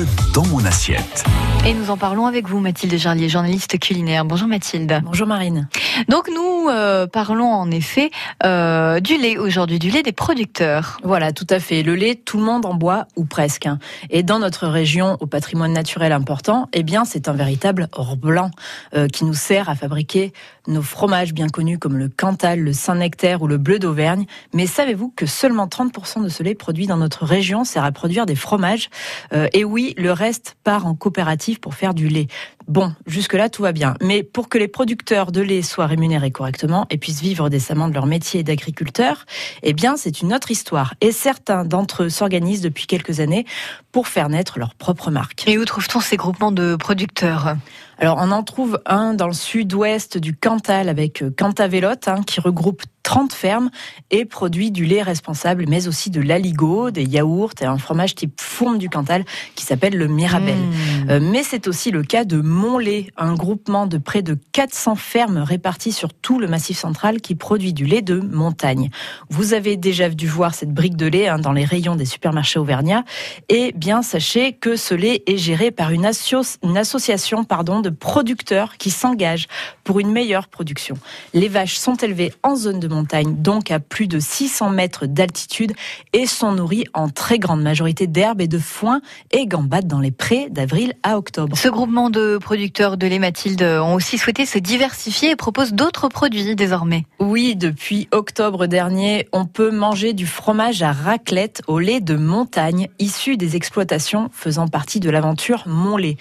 Bleu dans mon assiette. Et nous en parlons avec vous, Mathilde Jarlier, journaliste culinaire. Bonjour Mathilde. Bonjour Marine. Donc nous euh, parlons en effet euh, du lait aujourd'hui, du lait des producteurs. Voilà, tout à fait. Le lait, tout le monde en boit ou presque. hein. Et dans notre région, au patrimoine naturel important, eh bien, c'est un véritable or blanc euh, qui nous sert à fabriquer nos fromages bien connus comme le Cantal, le Saint-Nectaire ou le Bleu d'Auvergne. Mais savez-vous que seulement 30% de ce lait produit dans notre région sert à produire des fromages? Euh, Et oui, le reste part en coopérative pour faire du lait. Bon, jusque-là, tout va bien. Mais pour que les producteurs de lait soient rémunérés correctement et puissent vivre décemment de leur métier d'agriculteur, eh bien, c'est une autre histoire. Et certains d'entre eux s'organisent depuis quelques années pour faire naître leur propre marque. Et où trouve-t-on ces groupements de producteurs? Alors, on en trouve un dans le sud-ouest du Cantal avec euh, Cantavelote, hein, qui regroupe 30 fermes et produit du lait responsable, mais aussi de l'aligot, des yaourts et un fromage type fourme du Cantal qui s'appelle le Mirabel. Mmh. Euh, mais c'est aussi le cas de Montlait, un groupement de près de 400 fermes réparties sur tout le massif central qui produit du lait de montagne. Vous avez déjà dû voir cette brique de lait hein, dans les rayons des supermarchés auvergnats. Et bien, sachez que ce lait est géré par une, associ- une association pardon, de producteurs qui s'engagent pour une meilleure production. Les vaches sont élevées en zone de montagne, donc à plus de 600 mètres d'altitude, et sont nourries en très grande majorité d'herbes et de foin et gambades dans les prés d'avril à octobre. Ce groupement de producteurs de lait, Mathilde, ont aussi souhaité se diversifier et proposent d'autres produits désormais. Oui, depuis octobre dernier, on peut manger du fromage à raclette au lait de montagne, issu des exploitations faisant partie de l'aventure Montlait.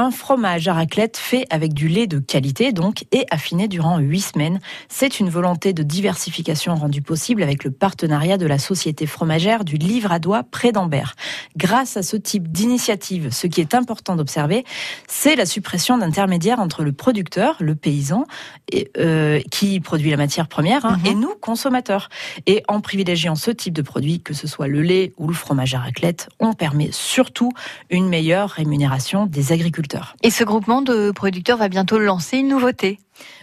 Un fromage à raclette fait avec du lait de qualité, donc, et affiné durant huit semaines. C'est une volonté de diversification rendue possible avec le partenariat de la société fromagère du Livre à doigt près d'Ambert. Grâce à ce type d'initiative, ce qui est important d'observer, c'est la suppression d'intermédiaires entre le producteur, le paysan, et, euh, qui produit la matière première, hein, Mhm. et nous, consommateurs. Et en privilégiant ce type de produit, que ce soit le lait ou le fromage à raclette, on permet surtout une meilleure rémunération des agriculteurs. Et ce groupement de producteurs va bientôt lancer une nouveauté.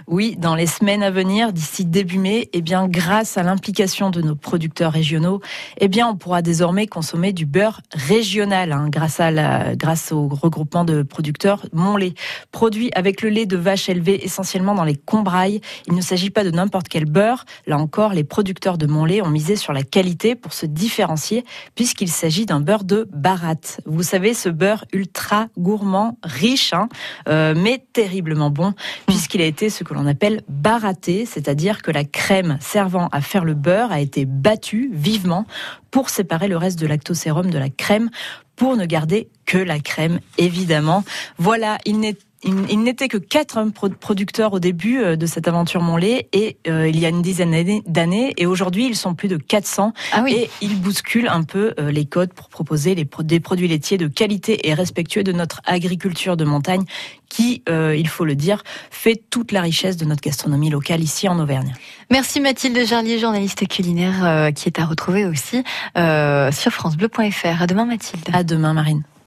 Oui, dans les semaines à venir, d'ici début mai, eh bien, grâce à l'implication de nos producteurs régionaux, eh bien, on pourra désormais consommer du beurre régional, hein, grâce à la, grâce au regroupement de producteurs Montlait. Produit avec le lait de vache élevé essentiellement dans les combrailles. Il ne s'agit pas de n'importe quel beurre. Là encore, les producteurs de Montlait ont misé sur la qualité pour se différencier, puisqu'il s'agit d'un beurre de baratte. Vous savez, ce beurre ultra gourmand, riche, hein, euh, mais terriblement bon, puisqu'il a été ce que l'on appelle baratté, c'est-à-dire que la crème servant à faire le beurre a été battue vivement pour séparer le reste de lactosérum de la crème, pour ne garder que la crème, évidemment. Voilà, il n'est il il n'était que quatre pro- producteurs au début euh, de cette aventure Montlait et euh, il y a une dizaine d'années- et aujourd'hui ils sont plus de 400 Ah oui. et ils bousculent un peu euh, les codes pour proposer les des produits laitiers de qualité et respectueux de notre agriculture de montagne qui, euh, il faut le dire, fait toute la richesse de notre gastronomie locale ici en Auvergne. Merci Mathilde Jarlier, journaliste culinaire, qui est à retrouver aussi sur francebleu.fr. À demain Mathilde. À demain Marine.